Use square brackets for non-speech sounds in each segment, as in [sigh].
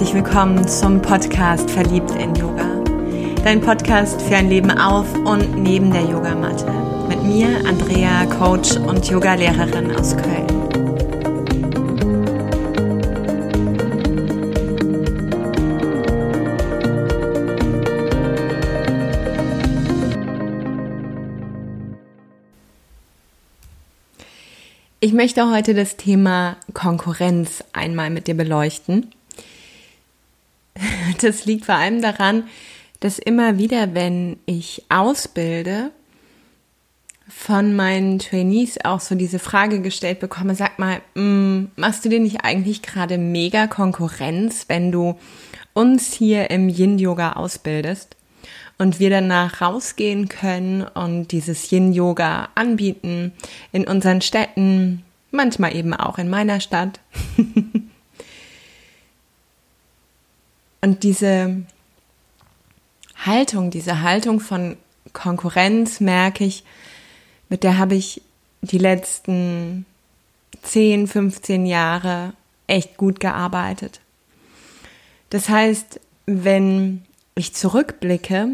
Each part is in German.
herzlich willkommen zum Podcast Verliebt in Yoga. Dein Podcast für ein Leben auf und neben der Yogamatte. Mit mir, Andrea, Coach und Yogalehrerin aus Köln. Ich möchte heute das Thema Konkurrenz einmal mit dir beleuchten. Das liegt vor allem daran, dass immer wieder, wenn ich ausbilde, von meinen Trainees auch so diese Frage gestellt bekomme, sag mal, mh, mm, machst du dir nicht eigentlich gerade mega Konkurrenz, wenn du uns hier im Yin-Yoga ausbildest und wir danach rausgehen können und dieses Yin-Yoga anbieten in unseren Städten, manchmal eben auch in meiner Stadt. [laughs] und diese Haltung, diese Haltung von Konkurrenz, merke ich, mit der habe ich die letzten 10, 15 Jahre echt gut gearbeitet. Das heißt, wenn ich zurückblicke,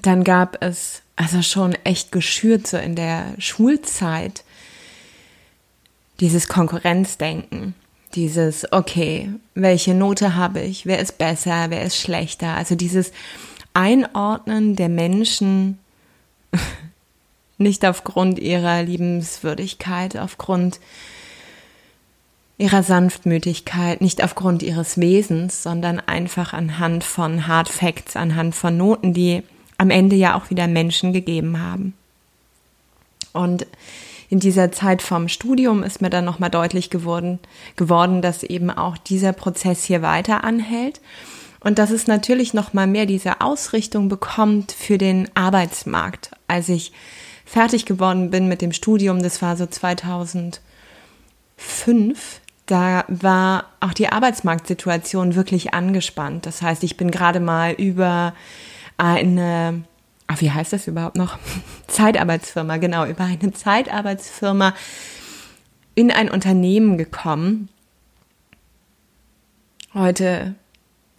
dann gab es also schon echt geschürt so in der Schulzeit dieses Konkurrenzdenken, dieses, okay, welche Note habe ich, wer ist besser, wer ist schlechter, also dieses Einordnen der Menschen [laughs] nicht aufgrund ihrer Liebenswürdigkeit, aufgrund ihrer Sanftmütigkeit, nicht aufgrund ihres Wesens, sondern einfach anhand von Hard Facts, anhand von Noten, die am Ende ja auch wieder Menschen gegeben haben. Und in dieser Zeit vom Studium ist mir dann nochmal deutlich geworden, geworden, dass eben auch dieser Prozess hier weiter anhält und dass es natürlich nochmal mehr diese Ausrichtung bekommt für den Arbeitsmarkt. Als ich fertig geworden bin mit dem Studium, das war so 2005, da war auch die Arbeitsmarktsituation wirklich angespannt. Das heißt, ich bin gerade mal über eine, ach, wie heißt das überhaupt noch? [laughs] Zeitarbeitsfirma, genau, über eine Zeitarbeitsfirma in ein Unternehmen gekommen. Heute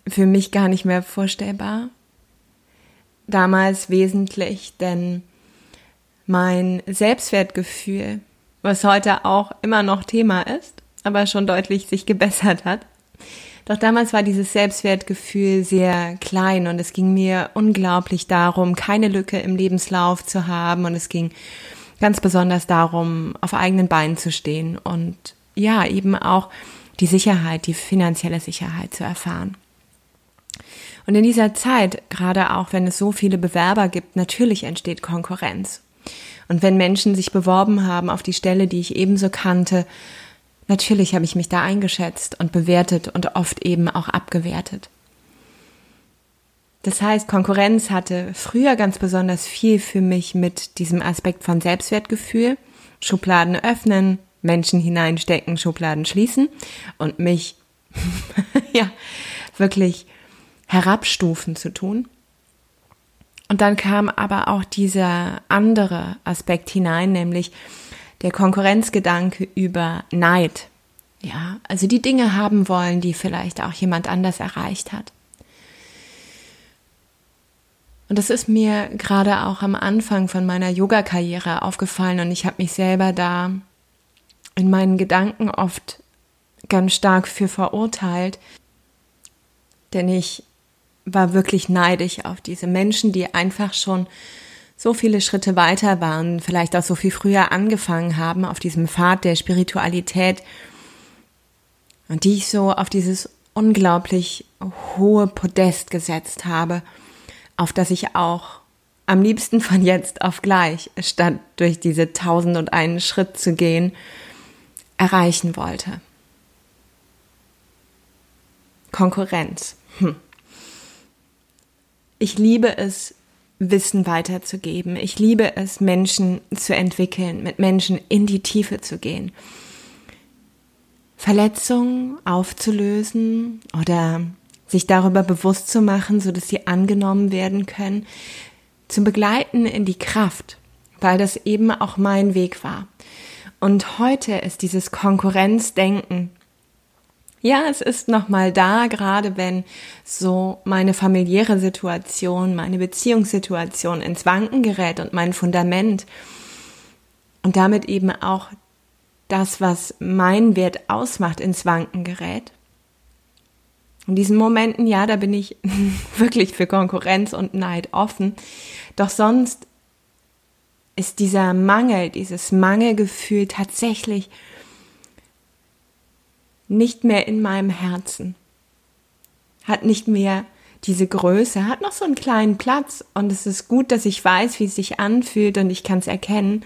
für mich gar nicht mehr vorstellbar. Damals wesentlich, denn mein Selbstwertgefühl, was heute auch immer noch Thema ist, aber schon deutlich sich gebessert hat, doch damals war dieses Selbstwertgefühl sehr klein und es ging mir unglaublich darum, keine Lücke im Lebenslauf zu haben und es ging ganz besonders darum, auf eigenen Beinen zu stehen und ja, eben auch die Sicherheit, die finanzielle Sicherheit zu erfahren. Und in dieser Zeit, gerade auch wenn es so viele Bewerber gibt, natürlich entsteht Konkurrenz. Und wenn Menschen sich beworben haben auf die Stelle, die ich ebenso kannte, Natürlich habe ich mich da eingeschätzt und bewertet und oft eben auch abgewertet. Das heißt, Konkurrenz hatte früher ganz besonders viel für mich mit diesem Aspekt von Selbstwertgefühl, Schubladen öffnen, Menschen hineinstecken, Schubladen schließen und mich [laughs] ja wirklich herabstufen zu tun. Und dann kam aber auch dieser andere Aspekt hinein, nämlich der Konkurrenzgedanke über Neid. Ja, also die Dinge haben wollen, die vielleicht auch jemand anders erreicht hat. Und das ist mir gerade auch am Anfang von meiner Yoga-Karriere aufgefallen und ich habe mich selber da in meinen Gedanken oft ganz stark für verurteilt, denn ich war wirklich neidisch auf diese Menschen, die einfach schon so viele Schritte weiter waren, vielleicht auch so viel früher angefangen haben auf diesem Pfad der Spiritualität und die ich so auf dieses unglaublich hohe Podest gesetzt habe, auf das ich auch am liebsten von jetzt auf gleich, statt durch diese tausend und einen Schritt zu gehen, erreichen wollte. Konkurrenz. Hm. Ich liebe es, Wissen weiterzugeben. Ich liebe es, Menschen zu entwickeln, mit Menschen in die Tiefe zu gehen. Verletzungen aufzulösen oder sich darüber bewusst zu machen, so dass sie angenommen werden können, zu begleiten in die Kraft, weil das eben auch mein Weg war. Und heute ist dieses Konkurrenzdenken Ja, es ist nochmal da, gerade wenn so meine familiäre Situation, meine Beziehungssituation ins Wanken gerät und mein Fundament und damit eben auch das, was mein Wert ausmacht, ins Wanken gerät. In diesen Momenten, ja, da bin ich [laughs] wirklich für Konkurrenz und Neid offen. Doch sonst ist dieser Mangel, dieses Mangelgefühl tatsächlich nicht mehr in meinem Herzen, hat nicht mehr diese Größe, hat noch so einen kleinen Platz und es ist gut, dass ich weiß, wie es sich anfühlt und ich kann es erkennen.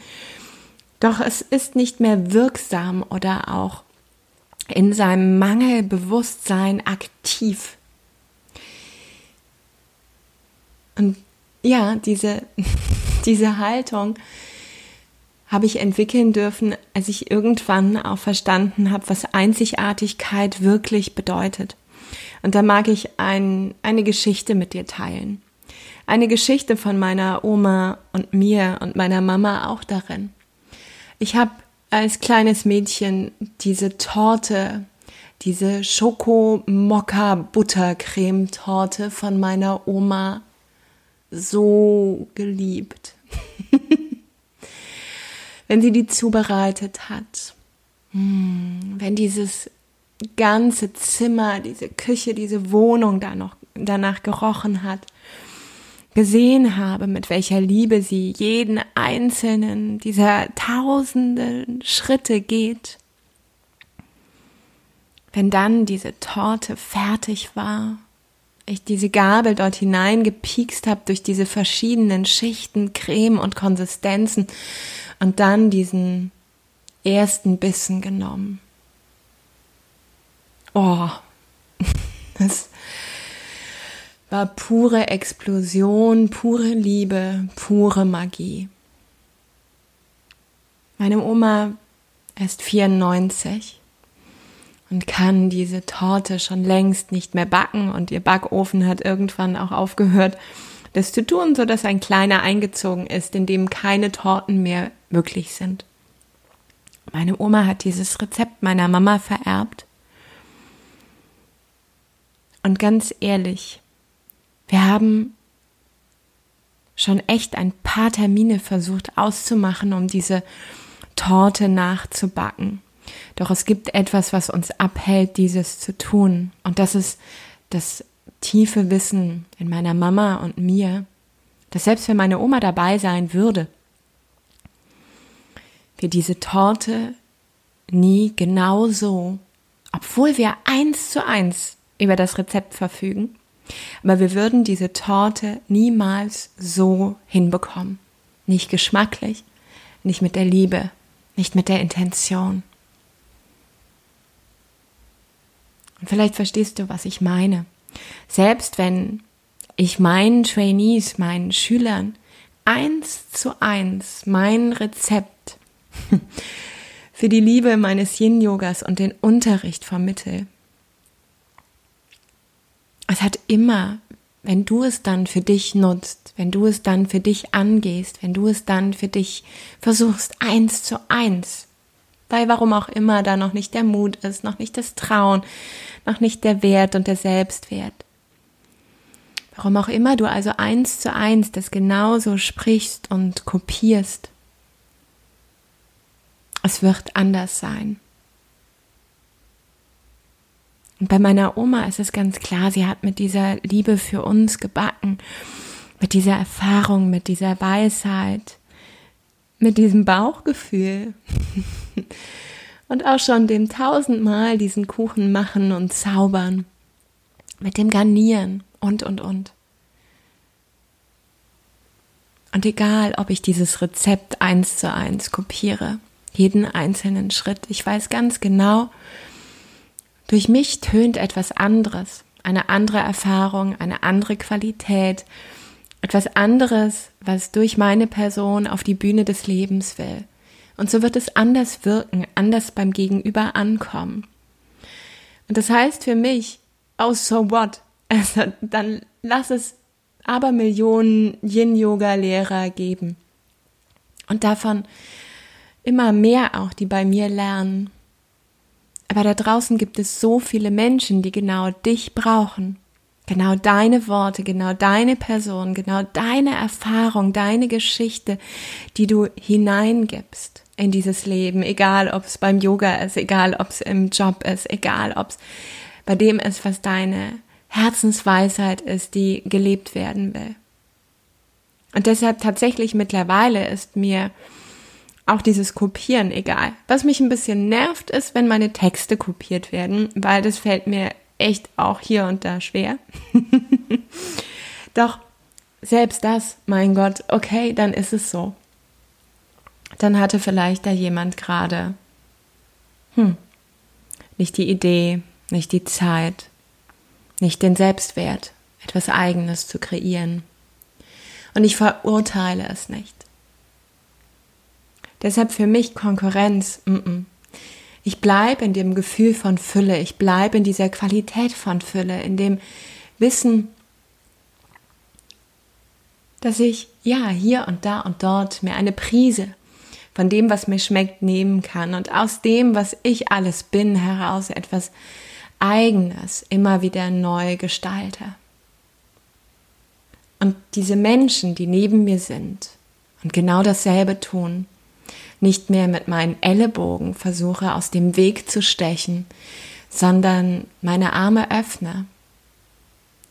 Doch es ist nicht mehr wirksam oder auch in seinem Mangelbewusstsein aktiv. Und ja, diese, [laughs] diese Haltung habe ich entwickeln dürfen, als ich irgendwann auch verstanden habe, was Einzigartigkeit wirklich bedeutet. Und da mag ich ein, eine Geschichte mit dir teilen. Eine Geschichte von meiner Oma und mir und meiner Mama auch darin. Ich habe als kleines Mädchen diese Torte, diese Schoko-Mokka-Buttercreme-Torte von meiner Oma so geliebt. [laughs] wenn sie die zubereitet hat, hm, wenn dieses ganze Zimmer, diese Küche, diese Wohnung da noch danach gerochen hat, gesehen habe, mit welcher Liebe sie jeden einzelnen dieser tausenden Schritte geht. Wenn dann diese Torte fertig war, ich diese Gabel dort hineingepiekst habe durch diese verschiedenen Schichten, Creme und Konsistenzen und dann diesen ersten Bissen genommen. Oh, [laughs] das war pure Explosion, pure Liebe, pure Magie. Meine Oma ist 94 und kann diese Torte schon längst nicht mehr backen und ihr Backofen hat irgendwann auch aufgehört, das zu tun, so dass ein kleiner eingezogen ist, in dem keine Torten mehr möglich sind. Meine Oma hat dieses Rezept meiner Mama vererbt. Und ganz ehrlich, wir haben schon echt ein paar Termine versucht auszumachen, um diese Torte nachzubacken. Doch es gibt etwas, was uns abhält, dieses zu tun. Und das ist das tiefe Wissen in meiner Mama und mir, dass selbst wenn meine Oma dabei sein würde, wir diese Torte nie genauso, obwohl wir eins zu eins über das Rezept verfügen, aber wir würden diese Torte niemals so hinbekommen. Nicht geschmacklich, nicht mit der Liebe, nicht mit der Intention. Und vielleicht verstehst du, was ich meine. Selbst wenn ich meinen Trainees, meinen Schülern eins zu eins mein Rezept [laughs] für die Liebe meines Yin-Yogas und den Unterricht vermittel. Es hat immer, wenn du es dann für dich nutzt, wenn du es dann für dich angehst, wenn du es dann für dich versuchst, eins zu eins, weil warum auch immer da noch nicht der Mut ist, noch nicht das Trauen, noch nicht der Wert und der Selbstwert. Warum auch immer du also eins zu eins das genauso sprichst und kopierst, es wird anders sein. Und bei meiner Oma ist es ganz klar, sie hat mit dieser Liebe für uns gebacken, mit dieser Erfahrung, mit dieser Weisheit, mit diesem Bauchgefühl. Und auch schon dem tausendmal diesen Kuchen machen und zaubern, mit dem Garnieren und, und, und. Und egal, ob ich dieses Rezept eins zu eins kopiere, jeden einzelnen Schritt, ich weiß ganz genau, durch mich tönt etwas anderes, eine andere Erfahrung, eine andere Qualität, etwas anderes, was durch meine Person auf die Bühne des Lebens will. Und so wird es anders wirken, anders beim Gegenüber ankommen. Und das heißt für mich, oh, so what? [laughs] Also, dann lass es aber Millionen Yin-Yoga-Lehrer geben. Und davon immer mehr auch, die bei mir lernen. Aber da draußen gibt es so viele Menschen, die genau dich brauchen. Genau deine Worte, genau deine Person, genau deine Erfahrung, deine Geschichte, die du hineingibst in dieses Leben, egal ob es beim Yoga ist, egal ob es im Job ist, egal ob es bei dem ist, was deine Herzensweisheit ist, die gelebt werden will. Und deshalb tatsächlich mittlerweile ist mir auch dieses Kopieren egal. Was mich ein bisschen nervt, ist, wenn meine Texte kopiert werden, weil das fällt mir echt auch hier und da schwer. [laughs] Doch selbst das, mein Gott, okay, dann ist es so. Dann hatte vielleicht da jemand gerade, hm, nicht die Idee, nicht die Zeit, nicht den Selbstwert, etwas Eigenes zu kreieren. Und ich verurteile es nicht. Deshalb für mich Konkurrenz, mm -mm. Ich bleibe in dem Gefühl von Fülle, ich bleibe in dieser Qualität von Fülle, in dem Wissen, dass ich ja hier und da und dort mir eine Prise von dem, was mir schmeckt, nehmen kann und aus dem, was ich alles bin, heraus etwas Eigenes immer wieder neu gestalte. Und diese Menschen, die neben mir sind und genau dasselbe tun, nicht mehr mit meinen Ellenbogen versuche aus dem Weg zu stechen, sondern meine Arme öffne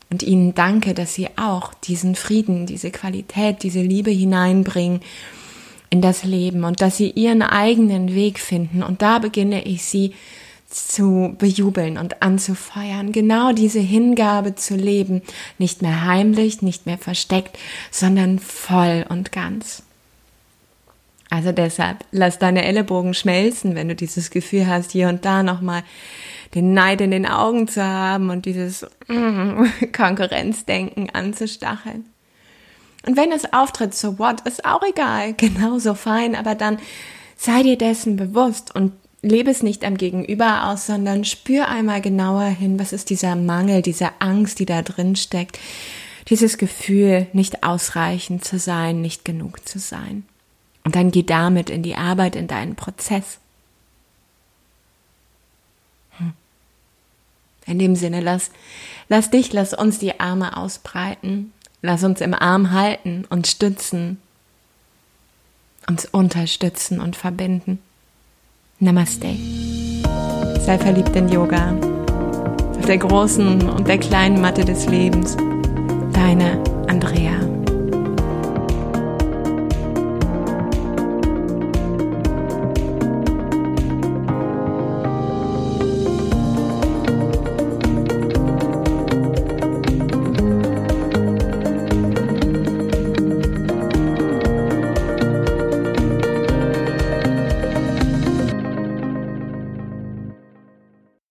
und ihnen danke, dass sie auch diesen Frieden, diese Qualität, diese Liebe hineinbringen in das Leben und dass sie ihren eigenen Weg finden. Und da beginne ich sie zu bejubeln und anzufeuern, genau diese Hingabe zu leben, nicht mehr heimlich, nicht mehr versteckt, sondern voll und ganz. Also deshalb, lass deine Ellenbogen schmelzen, wenn du dieses Gefühl hast, hier und da nochmal den Neid in den Augen zu haben und dieses mm, [laughs] Konkurrenzdenken anzustacheln. Und wenn es auftritt, so what, ist auch egal, [laughs] genauso fein, aber dann sei dir dessen bewusst und lebe es nicht am Gegenüber aus, sondern spür einmal genauer hin, was ist dieser Mangel, diese Angst, die da drin steckt, dieses Gefühl, nicht ausreichend zu sein, nicht genug zu sein. Und dann geh damit in die Arbeit, in deinen Prozess. Hm. In dem Sinne, lass, lass dich, lass uns die Arme ausbreiten, lass uns im Arm halten und stützen, uns unterstützen und verbinden. Namaste. Sei verliebt in Yoga. Auf der großen und der kleinen Matte des Lebens. Deine.